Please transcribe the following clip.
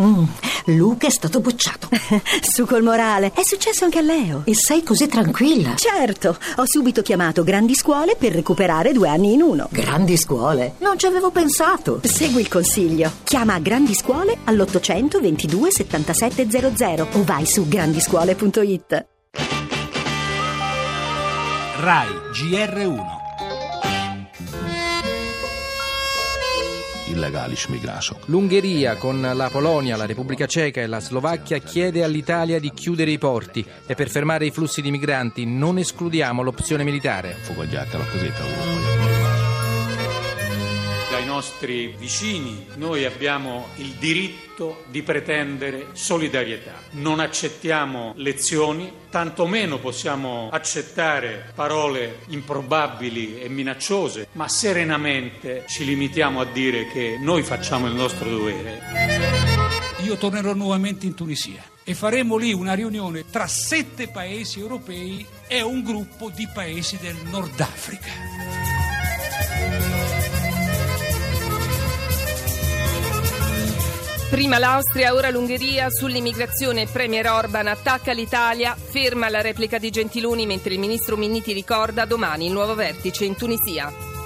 Mm, Luca è stato bocciato. Su col morale. È successo anche a Leo. E sei così tranquilla? Certo, ho subito chiamato Grandi Scuole per recuperare due anni in uno. Grandi scuole? Non ci avevo pensato. Segui il consiglio. Chiama Grandi Scuole all'800 22 7700 o vai su grandiscuole.it. RAI GR1 illegali migração. L'Ungheria con la Polonia, la Repubblica Ceca e la Slovacchia chiede all'Italia di chiudere i porti e per fermare i flussi di migranti non escludiamo l'opzione militare. Fogadjától a Közép-Európa. Dai nostri vicini, noi abbiamo il diritto di pretendere solidarietà. Non accettiamo lezioni, tantomeno possiamo accettare parole improbabili e minacciose, ma serenamente ci limitiamo a dire che noi facciamo il nostro dovere. Io tornerò nuovamente in Tunisia e faremo lì una riunione tra sette paesi europei e un gruppo di paesi del Nord Africa. Prima l'Austria, ora l'Ungheria. Sull'immigrazione Premier Orban attacca l'Italia, ferma la replica di Gentiloni mentre il ministro Minniti ricorda domani il nuovo vertice in Tunisia.